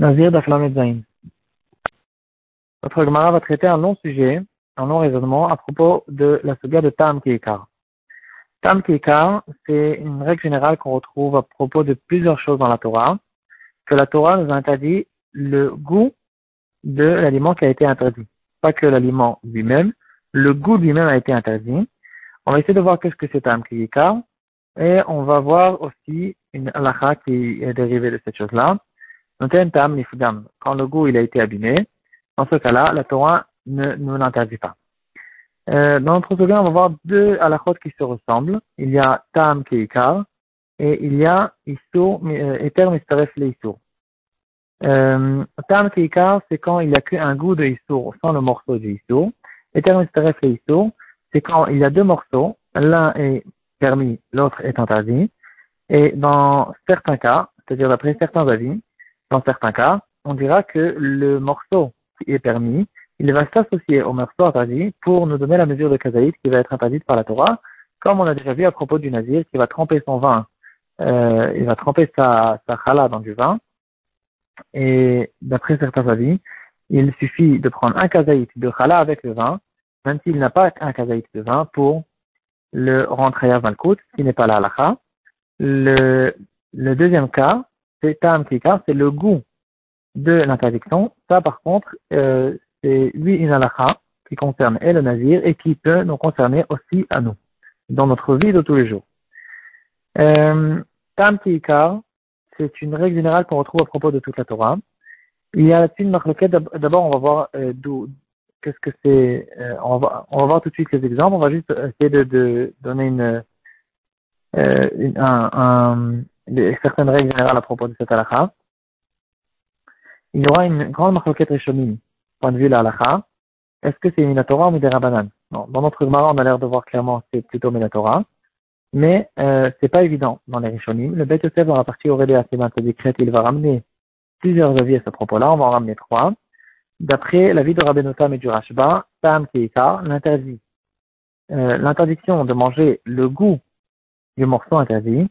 Nazir d'Aflamed Notre Gemara va traiter un long sujet, un long raisonnement à propos de la saga de Tam Kikar. Tam Kikar, c'est une règle générale qu'on retrouve à propos de plusieurs choses dans la Torah, que la Torah nous interdit le goût de l'aliment qui a été interdit. Pas que l'aliment lui-même, le goût lui-même a été interdit. On va essayer de voir qu'est-ce que c'est Tam Kikar, et on va voir aussi une halakha qui est dérivée de cette chose-là quand le goût il a été abîmé, dans ce cas-là, la Torah ne nous l'interdit pas. Euh, dans notre second, on va voir deux halakhot qui se ressemblent. Il y a tam keikar et il y a isur, euh, eter mistaref le isur. Euh, tam keikar, c'est quand il n'y a qu'un goût de isur sans le morceau du isur. Eter mistaref le isur, c'est quand il y a deux morceaux, l'un est permis, l'autre est interdit. Et dans certains cas, c'est-à-dire d'après certains avis, dans certains cas, on dira que le morceau qui est permis, il va s'associer au morceau interdit pour nous donner la mesure de kazaït qui va être interdite par la Torah, comme on a déjà vu à propos du nazir qui va tremper son vin, euh, il va tremper sa, sa chala dans du vin, et d'après certains avis, il suffit de prendre un kazaït de chala avec le vin, même s'il n'a pas un kazaït de vin, pour le rentrer à Malkout, qui n'est pas la halakha. Le, le deuxième cas, c'est c'est le goût de l'interdiction. Ça, par contre, euh, c'est lui une halakha qui concerne et le nazir et qui peut nous concerner aussi à nous, dans notre vie de tous les jours. Euh, tam kikar, c'est une règle générale qu'on retrouve à propos de toute la Torah. Il y a là-dessus une D'abord, on va voir euh, d'où, qu'est-ce que c'est. Euh, on, va, on va voir tout de suite les exemples. On va juste essayer de, de donner une, euh, un, un, certaines règles générales à propos de cette halakha. Il y aura une grande marquette rishonim, point de vue la halakha. Est-ce que c'est Minatora ou Midera Non, dans notre Gemara, on a l'air de voir clairement que c'est plutôt Minatora. Mais euh, c'est pas évident dans les rishonim. Le Bet Yosef, dans la partie Aurélia de décrète, il va ramener plusieurs avis à ce propos-là. On va en ramener trois. D'après l'avis de Rabbenotam et du Rashba, Tam Keika l'interdit. Euh, l'interdiction de manger le goût du morceau interdit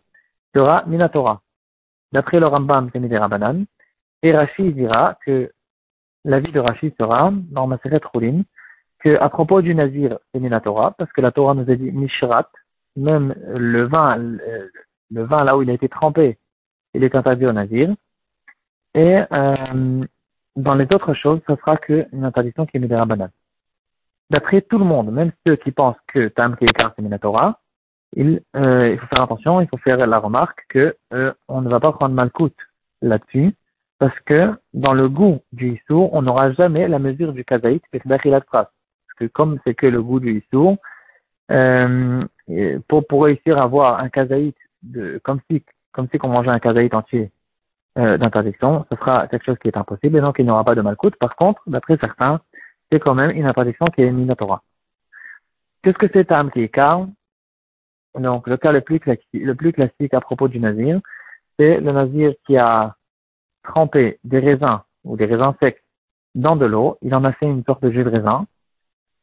sera Minatora. D'après le Rambam, c'est Midera Banan. Et Rashi dira que l'avis de Rashi sera, dans Maseret Roulin, que à propos du Nazir, c'est Minatora, parce que la Torah nous a dit Mishrat, même le vin, le, vin là où il a été trempé, il est interdit au Nazir. Et euh, dans les autres choses, ce sera qu'une interdiction qui est Midera. D'après tout le monde, même ceux qui pensent que Tam Keikar c'est Minatora, il, euh, il faut faire attention, il faut faire la remarque que euh, on ne va pas prendre malcoute là-dessus, parce que dans le goût du issour, on n'aura jamais la mesure du kazaït Parce que comme c'est que le goût du issour, euh, pour, pour réussir à avoir un kazaït comme si, comme si on mangeait un kazaït entier euh, d'interdiction, ce sera quelque chose qui est impossible et donc il n'y aura pas de malcoute. Par contre, d'après certains, c'est quand même une interdiction qui est minatora. Qu'est-ce que c'est Tam Kikar donc, le cas le plus, classique à propos du nazir, c'est le nazir qui a trempé des raisins ou des raisins secs dans de l'eau. Il en a fait une sorte de jus de raisin.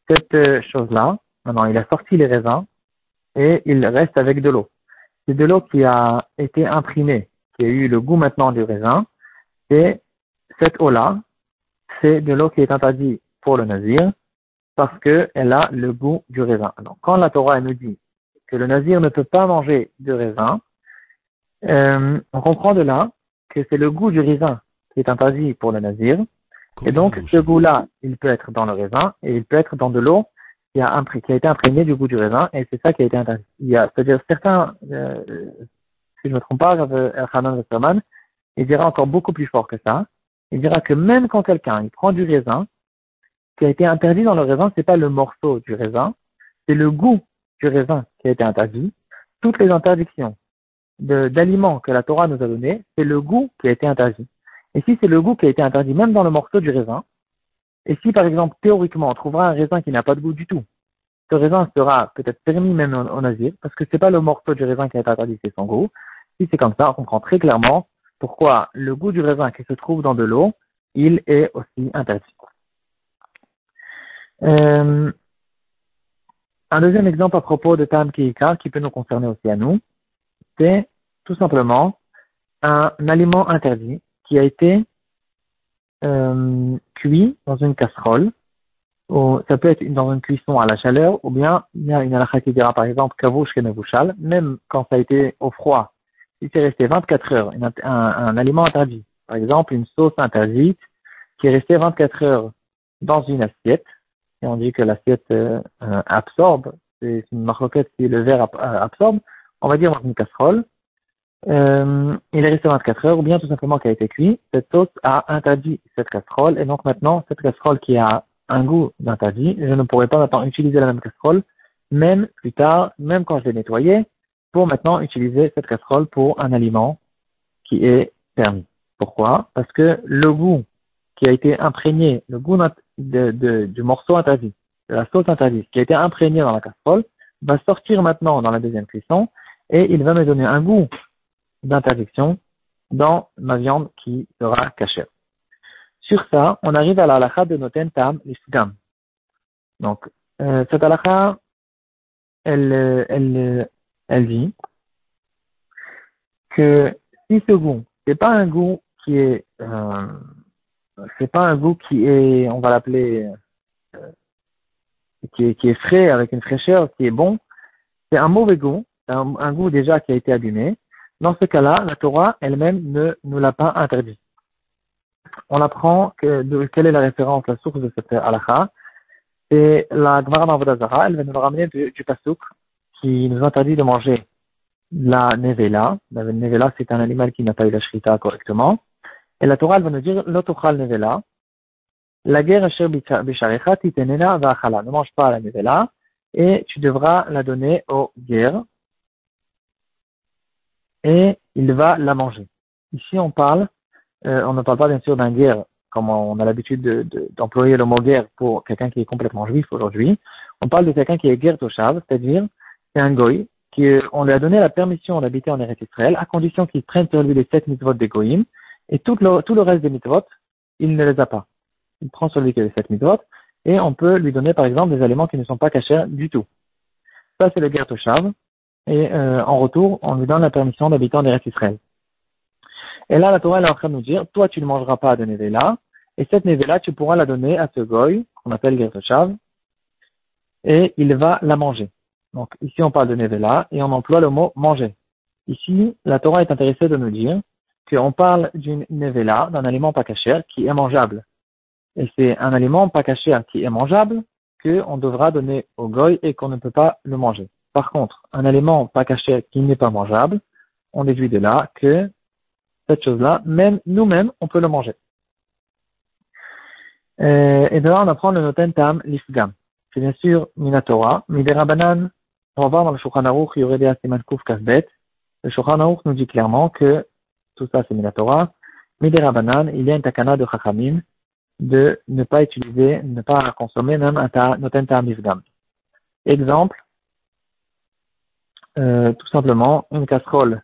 Cette euh, chose-là, maintenant, il a sorti les raisins et il reste avec de l'eau. C'est de l'eau qui a été imprimée, qui a eu le goût maintenant du raisin. Et cette eau-là, c'est de l'eau qui est interdite pour le nazir parce qu'elle a le goût du raisin. Donc, quand la Torah nous dit que le nazir ne peut pas manger de raisin, euh, on comprend de là que c'est le goût du raisin qui est interdit pour le nazir. et donc, ce goût-là, il peut être dans le raisin et il peut être dans de l'eau qui a, qui a été imprégnée du goût du raisin et c'est ça qui a été interdit. Il y a, c'est-à-dire certains, euh, si je ne me trompe pas, Hanan Westerman, il dira encore beaucoup plus fort que ça. Il dira que même quand quelqu'un il prend du raisin, qui a été interdit dans le raisin, c'est pas le morceau du raisin, c'est le goût du raisin qui a été interdit, toutes les interdictions d'aliments que la Torah nous a donné, c'est le goût qui a été interdit. Et si c'est le goût qui a été interdit même dans le morceau du raisin, et si par exemple théoriquement on trouvera un raisin qui n'a pas de goût du tout, ce raisin sera peut-être permis même en, en Asie, parce que c'est pas le morceau du raisin qui a été interdit, c'est son goût. Si c'est comme ça, on comprend très clairement pourquoi le goût du raisin qui se trouve dans de l'eau, il est aussi interdit. Euh, un deuxième exemple à propos de Tam Kiika qui peut nous concerner aussi à nous, c'est tout simplement un aliment interdit qui a été euh, cuit dans une casserole, ou ça peut être dans une cuisson à la chaleur, ou bien il y a une halakha qui dira par exemple kavouch kenevouchal, même quand ça a été au froid, si c'est resté 24 heures, un, un, aliment interdit, par exemple une sauce interdite qui est restée 24 heures dans une assiette, on dit que l'assiette euh, euh, absorbe, c'est une marquette si le verre absorbe, on va dire dans une casserole, euh, il est resté 24 heures, ou bien tout simplement qui a été cuit, cette sauce a interdit cette casserole, et donc maintenant, cette casserole qui a un goût d'interdit, je ne pourrais pas maintenant utiliser la même casserole, même plus tard, même quand je l'ai nettoyée, pour maintenant utiliser cette casserole pour un aliment qui est permis. Pourquoi? Parce que le goût qui a été imprégné, le goût de, de, du morceau interdit, de la sauce interdite, qui a été imprégné dans la casserole, va sortir maintenant dans la deuxième cuisson et il va me donner un goût d'interdiction dans ma viande qui sera cachée. Sur ça, on arrive à la de Noten Tam. Donc, euh, cette halakha, elle, elle, elle dit que si ce goût, c'est pas un goût qui est, euh, c'est pas un goût qui est, on va l'appeler, euh, qui, est, qui est frais avec une fraîcheur, qui est bon, c'est un mauvais goût, un, un goût déjà qui a été abîmé, dans ce cas-là, la Torah elle-même ne nous l'a pas interdit. On apprend que, quelle est la référence, la source de cette halakha. C'est la Gemara Mavodazara, elle va nous ramener du, du Pasuk qui nous interdit de manger la nevela. La nevela, c'est un animal qui n'a pas eu la shrita correctement. Et la Torah, va nous dire, l'otochal nevela. La guerre. Ne mange pas la nevela et tu devras la donner au guerre et il va la manger. Ici, on euh, ne parle pas bien sûr d'un guerre, comme on a l'habitude d'employer de, le mot guerre pour quelqu'un qui est complètement juif aujourd'hui. On parle de quelqu'un qui est guerre toshav, c'est-à-dire c'est un goy, qui, on lui a donné la permission d'habiter en Eretz Israël, à condition qu'il prenne sur lui les sept mitzvot des goyim, et tout le, tout le reste des mitzvot, il ne les a pas. Il prend sur lui que les et on peut lui donner par exemple des aliments qui ne sont pas cachés du tout. Ça, c'est le guerre toshav et euh, en retour, on lui donne la permission d'habiter en Eretz Israël. Et là, la Torah est en train de nous dire, toi, tu ne mangeras pas de Nevela, et cette Nevela, tu pourras la donner à ce goy, qu'on appelle Gertoshav, et il va la manger. Donc, ici, on parle de Nevela, et on emploie le mot manger. Ici, la Torah est intéressée de nous dire qu'on parle d'une Nevela, d'un aliment pas caché, qui est mangeable. Et c'est un aliment pas caché qui est mangeable qu'on devra donner au goy et qu'on ne peut pas le manger. Par contre, un aliment pas caché qui n'est pas mangeable, on déduit de là que cette chose-là, même nous-mêmes, on peut le manger. Euh, et de là, on apprend le noten tam l'ifgam. C'est bien sûr Minatora, Midera On va voir dans le Shulchan Aruch, il y aurait des Asiman Kuf Kasbet. Le Shulchan Aruch nous dit clairement que tout ça c'est Minatora. Midera Banan, il y a une takana de Chachamim de ne pas utiliser, ne pas consommer même un noten tam l'ifgam. Exemple, euh, tout simplement une casserole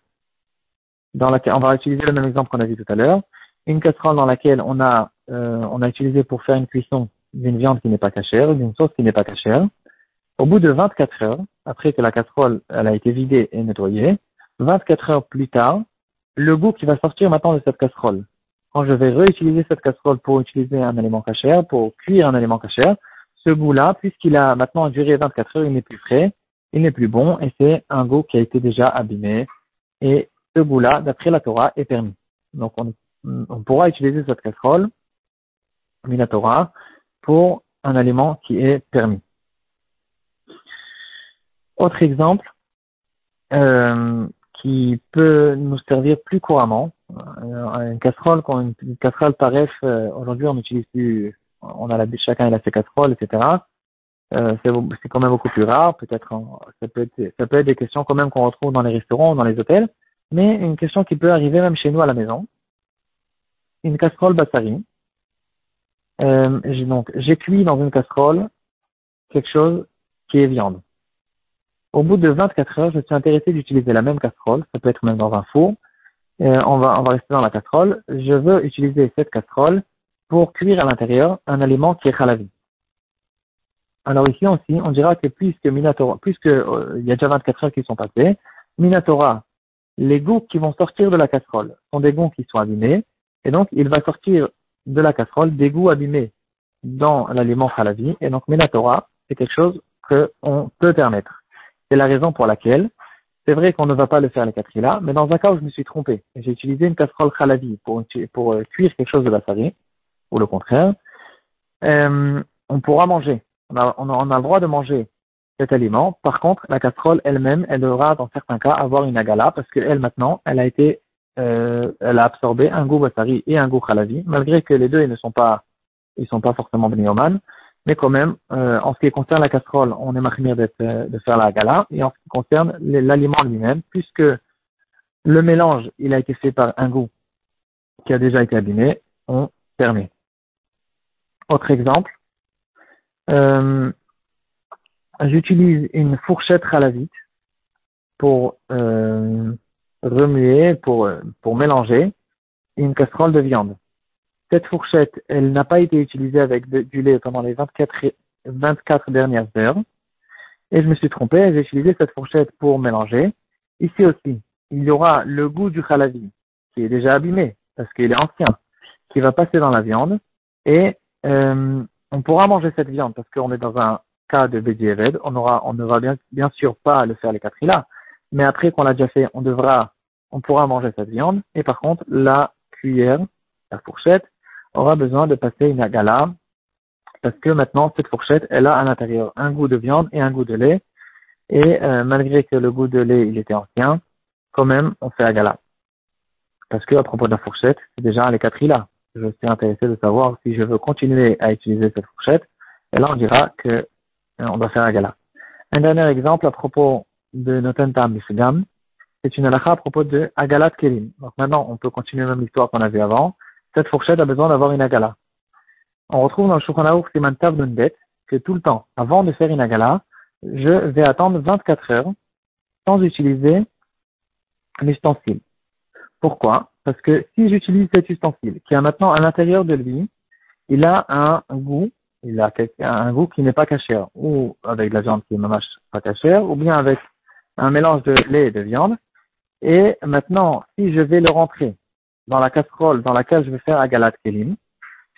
dans laquelle on va utiliser le même exemple qu'on a vu tout à l'heure, une casserole dans laquelle on a euh, on a utilisé pour faire une cuisson d'une viande qui n'est pas cachère, d'une sauce qui n'est pas cachère. Au bout de 24 heures, après que la casserole elle a été vidée et nettoyée, 24 heures plus tard, le goût qui va sortir maintenant de cette casserole. Quand je vais réutiliser cette casserole pour utiliser un aliment cachère, pour cuire un aliment cachère, ce goût-là, puisqu'il a maintenant duré 24 heures, il n'est plus frais, il n'est plus bon et c'est un goût qui a été déjà abîmé. Et ce goût-là, d'après la Torah, est permis. Donc on, pourra utiliser cette casserole, la Torah, pour un aliment qui est permis. Autre exemple euh, qui peut nous servir plus couramment, euh, une casserole, quand une, casserole paraît, euh, aujourd'hui on utilise plus, on a la, chacun a ses casseroles, etc. Euh, c'est quand même beaucoup plus rare. Peut-être ça peut être ça peut être des questions quand même qu'on retrouve dans les restaurants dans les hôtels, mais une question qui peut arriver même chez nous à la maison. Une casserole bassari. Euh, donc j'ai cuit dans une casserole quelque chose qui est viande. Au bout de 24 heures, je suis intéressé d'utiliser la même casserole. Ça peut être même dans un four. Euh, on va on va rester dans la casserole. Je veux utiliser cette casserole pour cuire à l'intérieur un aliment qui est halavi. Alors ici aussi, on dira que puisque Minatora, puisque euh, il y a déjà 24 heures qui sont passées, Minatora, les goûts qui vont sortir de la casserole sont des goûts qui sont abîmés, et donc il va sortir de la casserole des goûts abîmés dans l'aliment halavi. Et donc, Torah, c'est quelque chose qu'on peut permettre. C'est la raison pour laquelle, c'est vrai qu'on ne va pas le faire les quatre là, mais dans un cas où je me suis trompé, j'ai utilisé une casserole halavi pour, euh, cuire quelque chose de bassari, ou le contraire, euh, on pourra manger. On a, le droit de manger cet aliment. Par contre, la casserole elle-même, elle devra dans certains cas avoir une agala parce qu'elle maintenant, elle a été, euh, elle a absorbé un goût basari et un goût khalavi, malgré que les deux ne sont pas, ils sont forcément béniomanes. Mais quand même, euh, en ce qui concerne la casserole, on est marmire de faire la gala. Et en ce qui concerne l'aliment lui-même, puisque le mélange, il a été fait par un goût qui a déjà été abîmé, on permet. Autre exemple, euh, j'utilise une fourchette halavite pour euh, remuer, pour, pour mélanger une casserole de viande. Cette fourchette, elle n'a pas été utilisée avec du lait pendant les 24, 24 dernières heures. Et je me suis trompé, j'ai utilisé cette fourchette pour mélanger. Ici aussi, il y aura le goût du halavi, qui est déjà abîmé, parce qu'il est ancien, qui va passer dans la viande. Et euh, on pourra manger cette viande, parce qu'on est dans un cas de Bedieved, on on ne va bien, bien sûr pas le faire les quatre là, mais après qu'on l'a déjà fait, on devra, on pourra manger cette viande, et par contre, la cuillère, la fourchette, aura besoin de passer une agala, parce que maintenant, cette fourchette, elle a à l'intérieur un goût de viande et un goût de lait, et euh, malgré que le goût de lait, il était ancien, quand même, on fait agala. Parce que, à propos de la fourchette, c'est déjà les quatre là. Je suis intéressé de savoir si je veux continuer à utiliser cette fourchette, et là, on dira que euh, on doit faire un gala. Un dernier exemple à propos de Notentam Bifgam, c'est une halakha à propos de Agalat Kelim. Donc maintenant, on peut continuer même l'histoire qu'on a vue avant. Cette fourchette a besoin d'avoir une agala. On retrouve dans le Shulchan Siman Tav Bet que tout le temps, avant de faire une agala, je vais attendre 24 heures sans utiliser l'ustensile. Pourquoi? Parce que si j'utilise cet ustensile, qui a maintenant à l'intérieur de lui, il a un goût il a un goût qui n'est pas caché, ou avec de la viande qui n'est pas cachère, ou bien avec un mélange de lait et de viande. Et maintenant, si je vais le rentrer dans la casserole dans laquelle je vais faire Agalat Kelim,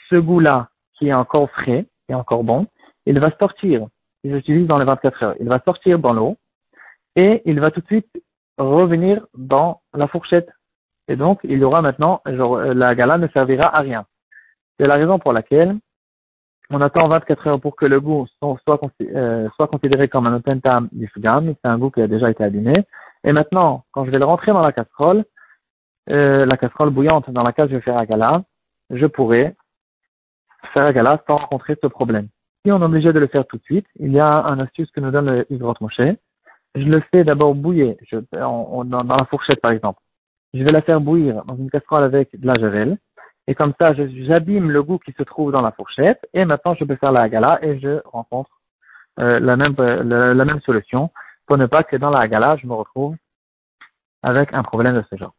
ce goût-là, qui est encore frais, est encore bon, il va sortir, si j'utilise dans les 24 heures, il va sortir dans l'eau, et il va tout de suite revenir dans la fourchette. Et donc, il y aura maintenant, la gala ne servira à rien. C'est la raison pour laquelle on attend 24 heures pour que le goût soit, euh, soit considéré comme un otentam d'ifgam, c'est un goût qui a déjà été abîmé. Et maintenant, quand je vais le rentrer dans la casserole, euh, la casserole bouillante dans laquelle je vais faire agala, je pourrai faire agala sans rencontrer ce problème. Si on est obligé de le faire tout de suite, il y a un astuce que nous donne le Yvrot Moshe. Je le fais d'abord bouillir je, dans, la fourchette par exemple. Je vais la faire bouillir dans une casserole avec de la javel. Et comme ça, j'abîme le goût qui se trouve dans la fourchette. Et maintenant, je peux faire la gala et je rencontre euh, la, même, la, même solution pour ne pas que dans la gala, je me retrouve avec un problème de ce genre.